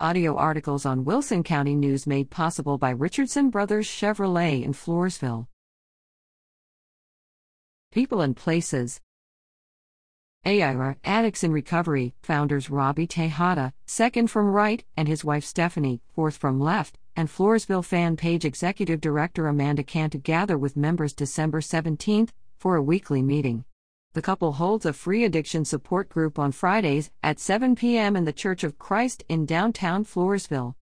Audio articles on Wilson County News made possible by Richardson Brothers Chevrolet in Floresville. People and Places AIRA Addicts in Recovery, founders Robbie Tejada, second from right, and his wife Stephanie, fourth from left, and Floresville Fan Page Executive Director Amanda Cantu gather with members December 17th for a weekly meeting. The couple holds a free addiction support group on Fridays at 7 p.m. in the Church of Christ in downtown Floresville.